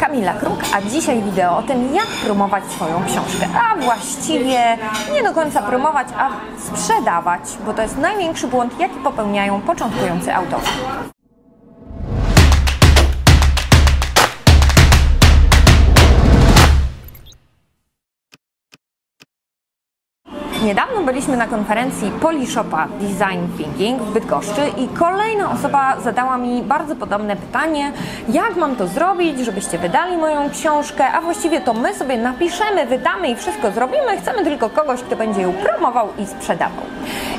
Kamila Kruk, a dzisiaj wideo o tym, jak promować swoją książkę. A właściwie nie do końca promować, a sprzedawać, bo to jest największy błąd, jaki popełniają początkujący autorzy. Niedawno byliśmy na konferencji Polishopa Design Thinking w Bydgoszczy i kolejna osoba zadała mi bardzo podobne pytanie, jak mam to zrobić, żebyście wydali moją książkę, a właściwie to my sobie napiszemy, wydamy i wszystko zrobimy, chcemy tylko kogoś, kto będzie ją promował i sprzedawał.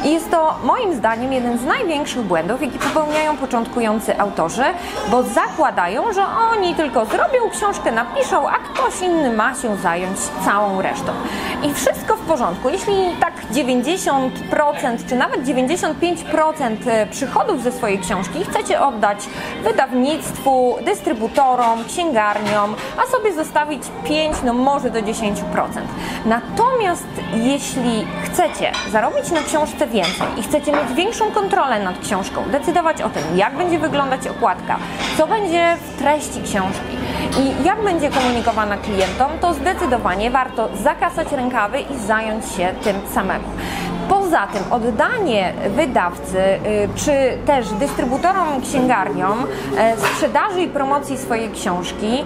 I jest to moim zdaniem jeden z największych błędów, jaki popełniają początkujący autorzy, bo zakładają, że oni tylko zrobią książkę, napiszą, a ktoś inny ma się zająć całą resztą. I wszystko w porządku. Jeśli tak 90% czy nawet 95% e, przychodów ze swojej książki chcecie oddać wydawnictwu, dystrybutorom, księgarniom, a sobie zostawić 5, no może do 10%. Natomiast jeśli chcecie zarobić na książce więcej i chcecie mieć większą kontrolę nad książką, decydować o tym, jak będzie wyglądać okładka, co będzie w treści książki i jak będzie komunikowana klientom, to zdecydowanie warto zakasać rękawy i zająć się tym samemu. Poza tym oddanie wydawcy y, czy też dystrybutorom, księgarniom e, sprzedaży i promocji swojej książki,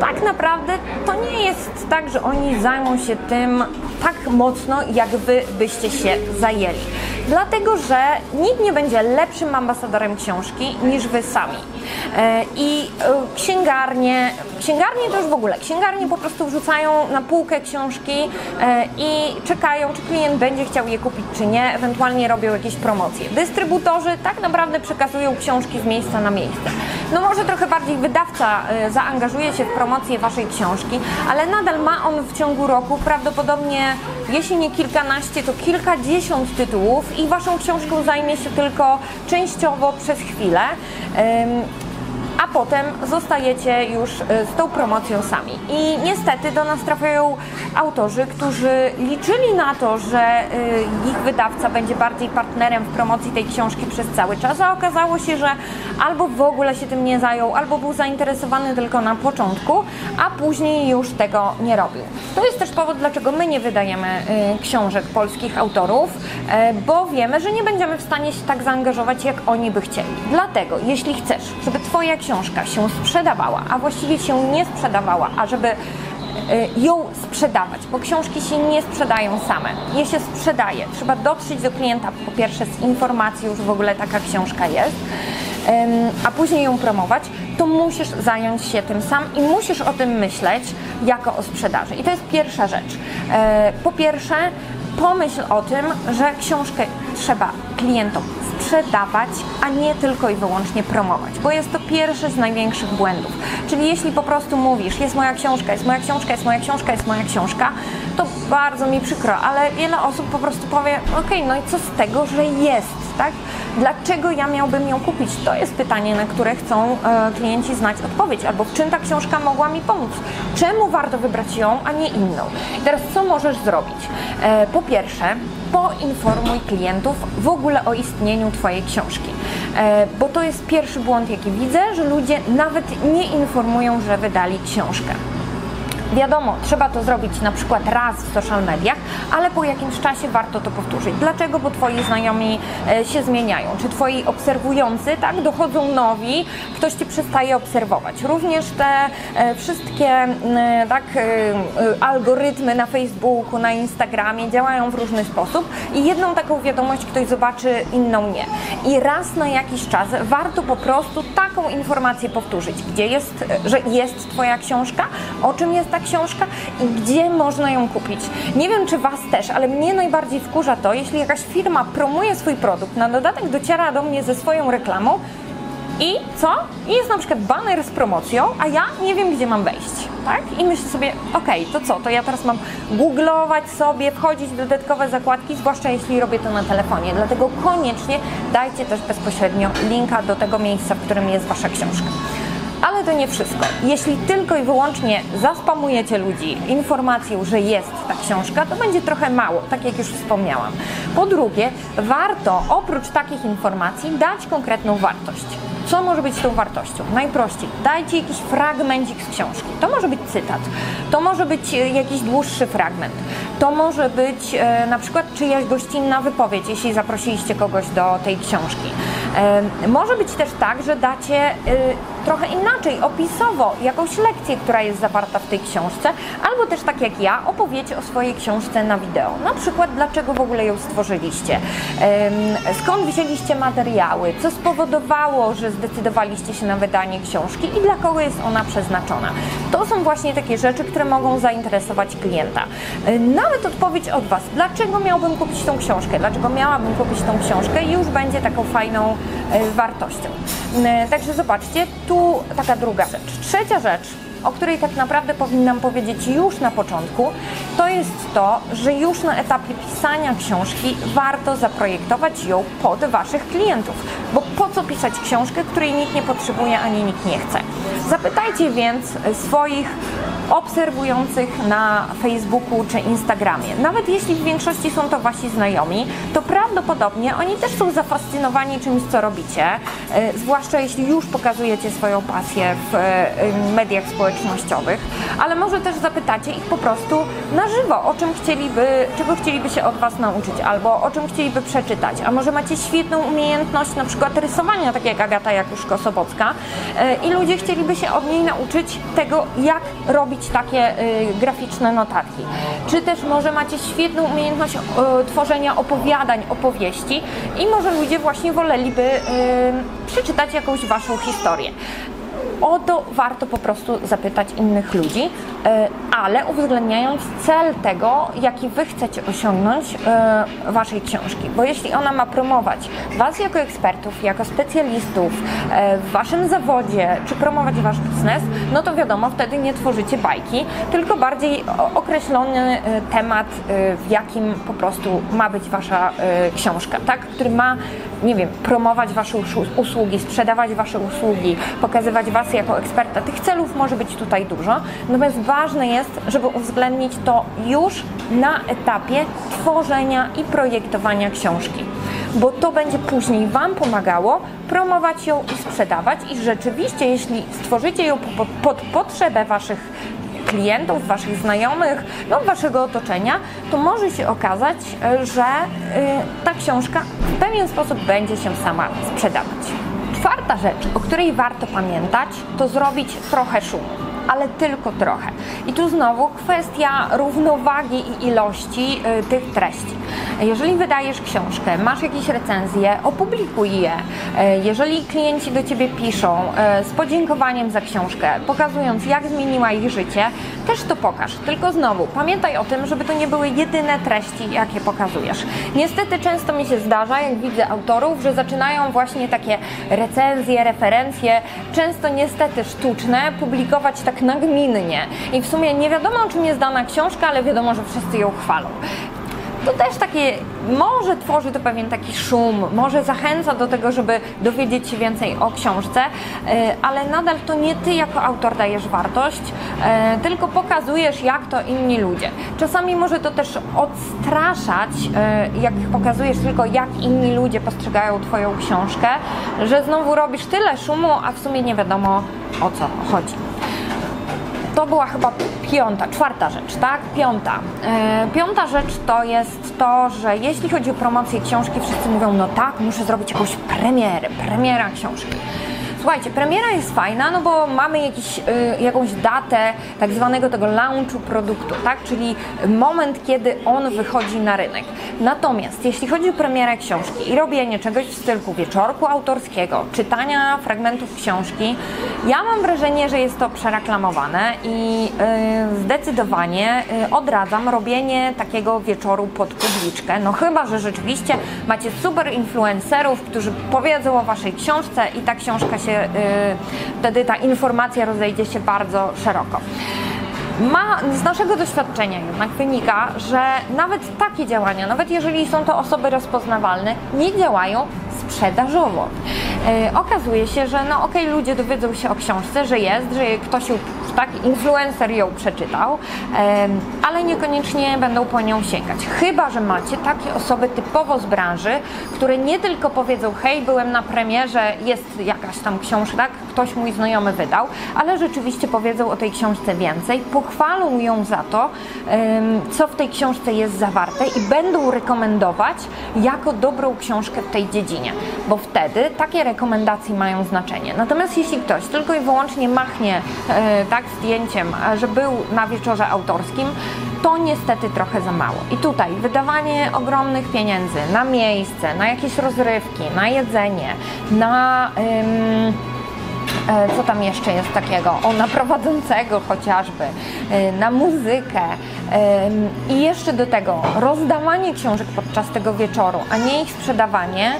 tak naprawdę to nie jest tak, że oni zajmą się tym tak mocno, jak wy byście się zajęli. Dlatego, że nikt nie będzie lepszym ambasadorem książki niż wy sami. E, I e, księgarnie, księgarnie to już w ogóle, księgarnie po prostu wrzucają na półkę książki i czekają, czy klient będzie chciał je kupić, czy nie, ewentualnie robią jakieś promocje. Dystrybutorzy tak naprawdę przekazują książki z miejsca na miejsce. No może trochę bardziej wydawca zaangażuje się w promocję waszej książki, ale nadal ma on w ciągu roku prawdopodobnie, jeśli nie kilkanaście, to kilkadziesiąt tytułów i waszą książką zajmie się tylko częściowo przez chwilę a potem zostajecie już y, z tą promocją sami. I niestety do nas trafiają autorzy, którzy liczyli na to, że y, ich wydawca będzie bardziej partnerem w promocji tej książki przez cały czas, a okazało się, że albo w ogóle się tym nie zajął, albo był zainteresowany tylko na początku, a później już tego nie robił. To jest też powód, dlaczego my nie wydajemy y, książek polskich autorów, bo wiemy, że nie będziemy w stanie się tak zaangażować, jak oni by chcieli. Dlatego, jeśli chcesz, żeby Twoja książka książka się sprzedawała, a właściwie się nie sprzedawała, a żeby y, ją sprzedawać, bo książki się nie sprzedają same. Je się sprzedaje. Trzeba dotrzeć do klienta po pierwsze z informacją, że w ogóle taka książka jest, a później ją promować, to musisz zająć się tym sam i musisz o tym myśleć jako o sprzedaży. I to jest pierwsza rzecz. E, po pierwsze, pomyśl o tym, że książkę trzeba klientom sprzedawać, a nie tylko i wyłącznie promować, bo jest to pierwszy z największych błędów. Czyli jeśli po prostu mówisz, jest moja książka, jest moja książka, jest moja książka, jest moja książka, to bardzo mi przykro, ale wiele osób po prostu powie, ok, no i co z tego, że jest, tak? Dlaczego ja miałbym ją kupić? To jest pytanie, na które chcą e, klienci znać odpowiedź, albo w czym ta książka mogła mi pomóc? Czemu warto wybrać ją, a nie inną? I teraz co możesz zrobić? E, po pierwsze, poinformuj klientów w ogóle o istnieniu Twojej książki. E, bo to jest pierwszy błąd, jaki widzę, że ludzie nawet nie informują, że wydali książkę. Wiadomo, trzeba to zrobić na przykład raz w social mediach, ale po jakimś czasie warto to powtórzyć. Dlaczego? Bo Twoi znajomi e, się zmieniają. Czy Twoi obserwujący, tak, dochodzą nowi, ktoś Cię przestaje obserwować. Również te e, wszystkie tak, e, algorytmy na Facebooku, na Instagramie działają w różny sposób i jedną taką wiadomość ktoś zobaczy, inną nie. I raz na jakiś czas warto po prostu taką informację powtórzyć, gdzie jest, że jest Twoja książka, o czym jest ta książka i gdzie można ją kupić. Nie wiem, czy Was też, ale mnie najbardziej wkurza to, jeśli jakaś firma promuje swój produkt, na dodatek dociera do mnie ze swoją reklamą i co? I jest na przykład banner z promocją, a ja nie wiem, gdzie mam wejść, tak? I myślę sobie, okej, okay, to co? To ja teraz mam googlować sobie, wchodzić w dodatkowe zakładki, zwłaszcza jeśli robię to na telefonie. Dlatego koniecznie dajcie też bezpośrednio linka do tego miejsca, w którym jest Wasza książka. Ale to nie wszystko. Jeśli tylko i wyłącznie zaspamujecie ludzi informacją, że jest ta książka, to będzie trochę mało, tak jak już wspomniałam. Po drugie, warto oprócz takich informacji dać konkretną wartość. Co może być tą wartością? Najprościej, dajcie jakiś fragmencik z książki. To może być cytat, to może być e, jakiś dłuższy fragment, to może być e, na przykład czyjaś gościnna wypowiedź, jeśli zaprosiliście kogoś do tej książki. E, może być też tak, że dacie e, trochę inaczej, opisowo, jakąś lekcję, która jest zawarta w tej książce, albo też tak jak ja, opowiecie o swojej książce na wideo. Na przykład, dlaczego w ogóle ją stworzyliście, skąd wzięliście materiały, co spowodowało, że zdecydowaliście się na wydanie książki i dla kogo jest ona przeznaczona. To są właśnie takie rzeczy, które mogą zainteresować klienta. Nawet odpowiedź od Was, dlaczego miałbym kupić tą książkę, dlaczego miałabym kupić tą książkę, już będzie taką fajną e, wartością. Także zobaczcie, tu taka druga rzecz. Trzecia rzecz, o której tak naprawdę powinnam powiedzieć już na początku, to jest to, że już na etapie pisania książki warto zaprojektować ją pod Waszych klientów. Bo po co pisać książkę, której nikt nie potrzebuje ani nikt nie chce? Zapytajcie więc swoich obserwujących na Facebooku czy Instagramie. Nawet jeśli w większości są to Wasi znajomi, to prawdopodobnie oni też są zafascynowani czymś, co robicie, e, zwłaszcza jeśli już pokazujecie swoją pasję w e, mediach społecznościowych, ale może też zapytacie ich po prostu na żywo, o czym chcieliby, czego chcieliby się od Was nauczyć, albo o czym chcieliby przeczytać, a może macie świetną umiejętność na przykład rysowania, tak jak Agata Jakuszko-Sobocka e, i ludzie chcieliby się od niej nauczyć tego, jak robić takie y, graficzne notatki. Czy też może macie świetną umiejętność y, tworzenia opowiadań, opowieści i może ludzie właśnie woleliby y, przeczytać jakąś Waszą historię. O to warto po prostu zapytać innych ludzi, y, ale uwzględniając cel tego, jaki Wy chcecie osiągnąć y, Waszej książki. Bo jeśli ona ma promować Was jako ekspertów, jako specjalistów y, w Waszym zawodzie, czy promować Wasz biznes, no to wiadomo, wtedy nie tworzycie bajki, tylko bardziej określony temat, w jakim po prostu ma być Wasza książka, tak? Który ma, nie wiem, promować Wasze usługi, sprzedawać Wasze usługi, pokazywać Was jako eksperta. Tych celów może być tutaj dużo, natomiast ważne jest, żeby uwzględnić to już na etapie tworzenia i projektowania książki, bo to będzie później Wam pomagało promować ją i sprzedawać. I rzeczywiście, jeśli stworzycie ją po- pod potrzebę Waszych klientów, waszych znajomych, no waszego otoczenia, to może się okazać, że y, ta książka w pewien sposób będzie się sama sprzedawać. Czwarta rzecz, o której warto pamiętać, to zrobić trochę szumu. Ale tylko trochę. I tu znowu kwestia równowagi i ilości y, tych treści. Jeżeli wydajesz książkę, masz jakieś recenzje, opublikuj je. Y, Jeżeli klienci do Ciebie piszą y, z podziękowaniem za książkę, pokazując jak zmieniła ich życie, też to pokaż. Tylko znowu, pamiętaj o tym, żeby to nie były jedyne treści, jakie pokazujesz. Niestety często mi się zdarza, jak widzę autorów, że zaczynają właśnie takie recenzje, referencje, często niestety sztuczne, publikować tak nagminnie. I w sumie nie wiadomo, czym jest dana książka, ale wiadomo, że wszyscy ją chwalą to też takie, może tworzy to pewien taki szum, może zachęca do tego, żeby dowiedzieć się więcej o książce, e, ale nadal to nie ty jako autor dajesz wartość, e, tylko pokazujesz, jak to inni ludzie. Czasami może to też odstraszać, e, jak pokazujesz tylko, jak inni ludzie postrzegają twoją książkę, że znowu robisz tyle szumu, a w sumie nie wiadomo o co chodzi. To była chyba piąta, czwarta rzecz, tak? Piąta. E, piąta rzecz to jest to, że jeśli chodzi o promocję książki, wszyscy mówią, no tak, muszę zrobić jakąś premierę, premiera książki. Słuchajcie, premiera jest fajna, no bo mamy jakiś, y, jakąś datę tak zwanego tego launchu produktu, tak? Czyli moment, kiedy on wychodzi na rynek. Natomiast jeśli chodzi o premierę książki i robienie czegoś w stylu wieczorku autorskiego, czytania fragmentów książki, ja mam wrażenie, że jest to przereklamowane i y, zdecydowanie y, odradzam robienie takiego wieczoru pod publiczkę. No chyba, że rzeczywiście macie super influencerów, którzy powiedzą o waszej książce i ta książka się, y, wtedy ta informacja rozejdzie się bardzo szeroko. Ma, z naszego doświadczenia jednak wynika, że nawet takie działania, nawet jeżeli są to osoby rozpoznawalne, nie działają sprzedażowo. e, okazuje się, że no okej, ludzie dowiedzą się o książce, że jest, że ktoś ją, tak, influencer ją przeczytał, ale niekoniecznie będą po nią sięgać. Chyba, że macie takie osoby typowo z branży, które nie tylko powiedzą, hej, byłem na premierze, jest jakaś tam książka, ktoś mój znajomy wydał, ale rzeczywiście powiedzą o tej książce więcej, pochwalą ją za to, co w tej książce jest zawarte i będą rekomendować jako dobrą książkę w tej dziedzinie, bo wtedy takie rekomendacje mają znaczenie. Natomiast jeśli ktoś tylko i wyłącznie machnie e, tak zdjęciem, e, że był na wieczorze autorskim, to niestety trochę za mało. I tutaj wydawanie ogromnych pieniędzy na miejsce, na jakieś rozrywki, na jedzenie, na. ym, E, co tam jeszcze jest takiego? O, na prowadzącego chociażby, e, na muzykę i jeszcze do tego rozdawanie książek podczas tego wieczoru, a nie ich sprzedawanie,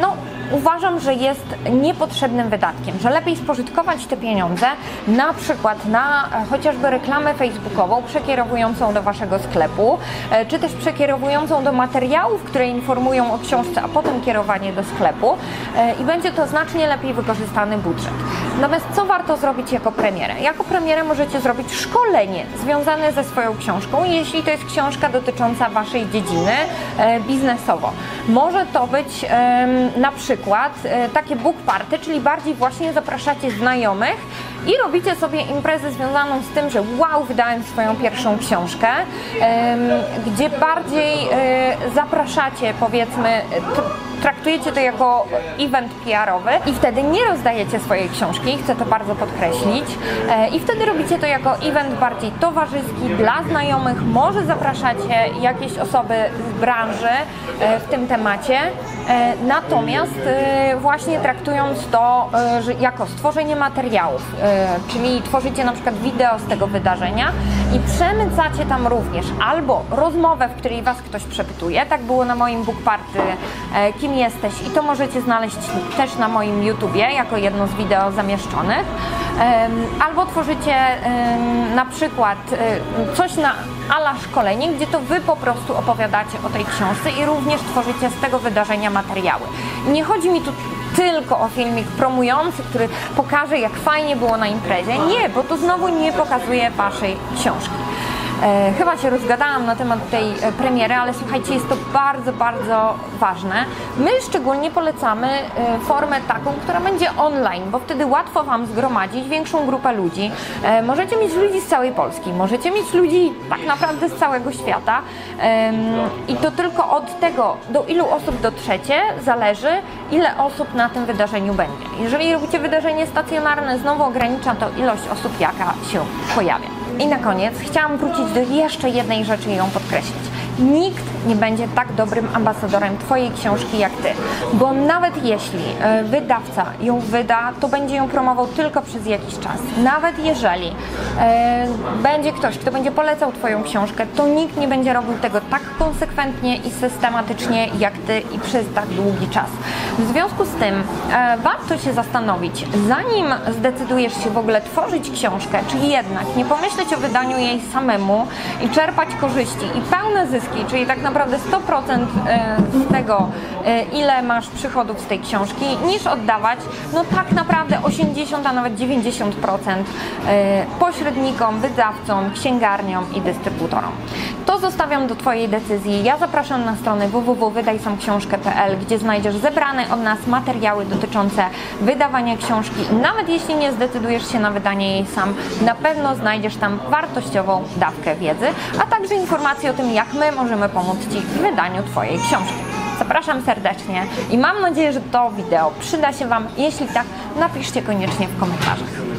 no uważam, że jest niepotrzebnym wydatkiem, że lepiej spożytkować te pieniądze na przykład na chociażby reklamę facebookową przekierowującą do waszego sklepu, e, czy też przekierowującą do materiałów, które informują o książce, a potem kierowanie do sklepu e, i będzie to znacznie lepiej wykorzystany budżet. Natomiast co warto zrobić jako premierę? Jako premierę możecie zrobić szkolenie związane ze swoją książką, jeśli to jest książka dotycząca waszej dziedziny e, biznesowo. Może to być em, na przykład e, takie book party, czyli bardziej właśnie zapraszacie znajomych i robicie sobie imprezę związaną z tym, że wow, wydałem swoją pierwszą książkę, gdzie bardziej e, zapraszacie powiedzmy traktujecie to jako event PR-owy i wtedy nie rozdajecie swojej książki, chcę to bardzo podkreślić, e, i wtedy robicie to jako event bardziej towarzyski dla znajomych, może zapraszacie jakieś osoby z branży e, w tym temacie, natomiast e, właśnie traktując to e, jako stworzenie materiałów, e, czyli tworzycie na przykład wideo z tego wydarzenia i przemycacie tam również albo rozmowę, w której Was ktoś przepytuje, tak było na moim book party, e, kim jesteś i to możecie znaleźć też na moim YouTubie jako jedno z wideo zamieszczonych. Albo tworzycie na przykład e, coś na ala szkolenie, gdzie to Wy po prostu opowiadacie o tej książce i również tworzycie z tego wydarzenia materiały. Nie chodzi mi tu tylko o filmik promujący, który pokaże, jak fajnie było na imprezie. Nie, bo to znowu nie pokazuje Waszej książki. E, chyba się rozgadałam na temat tej e, premiery, ale słuchajcie, jest to bardzo, bardzo ważne. My szczególnie polecamy e, formę taką, która będzie online, bo wtedy łatwo Wam zgromadzić większą grupę ludzi. Możecie mieć ludzi z całej Polski, możecie mieć ludzi tak naprawdę z całego świata i to tylko od tego, do ilu osób dotrzecie, zależy, ile osób na tym wydarzeniu będzie. Jeżeli robicie wydarzenie stacjonarne, znowu ogranicza to ilość osób, jaka się pojawia. I na koniec chciałam wrócić do jeszcze jednej rzeczy i ją podkreślić. Nikt nie będzie tak dobrym ambasadorem Twojej książki jak Ty, bo nawet jeśli e, wydawca ją wyda, to będzie ją promował tylko przez jakiś czas. Nawet jeżeli e, będzie ktoś, kto będzie polecał Twoją książkę, to nikt nie będzie robił tego tak konsekwentnie i systematycznie jak Ty i przez tak długi czas. W związku z tym e, warto się zastanowić, zanim zdecydujesz się w ogóle tworzyć książkę, czy jednak nie pomyśleć o wydaniu jej samemu i czerpać korzyści i pełne zyski, czyli tak naprawdę 100% e, z tego, e, ile masz przychodów z tej książki, niż oddawać, no tak naprawdę 80, a nawet 90% e, pośrednikom, wydawcom, księgarniom i dystrybutorom. To zostawiam do Twojej decyzji. Ja zapraszam na stronę www.wydajsomksiążkę.pl, gdzie znajdziesz zebrane od nas materiały dotyczące wydawania książki. Nawet jeśli nie zdecydujesz się na wydanie jej sam, na pewno znajdziesz tam wartościową dawkę wiedzy, a także informacje o tym, jak my możemy pomóc Ci w wydaniu Twojej książki. Zapraszam serdecznie i mam nadzieję, że to wideo przyda się Wam. Jeśli tak, napiszcie koniecznie w komentarzach.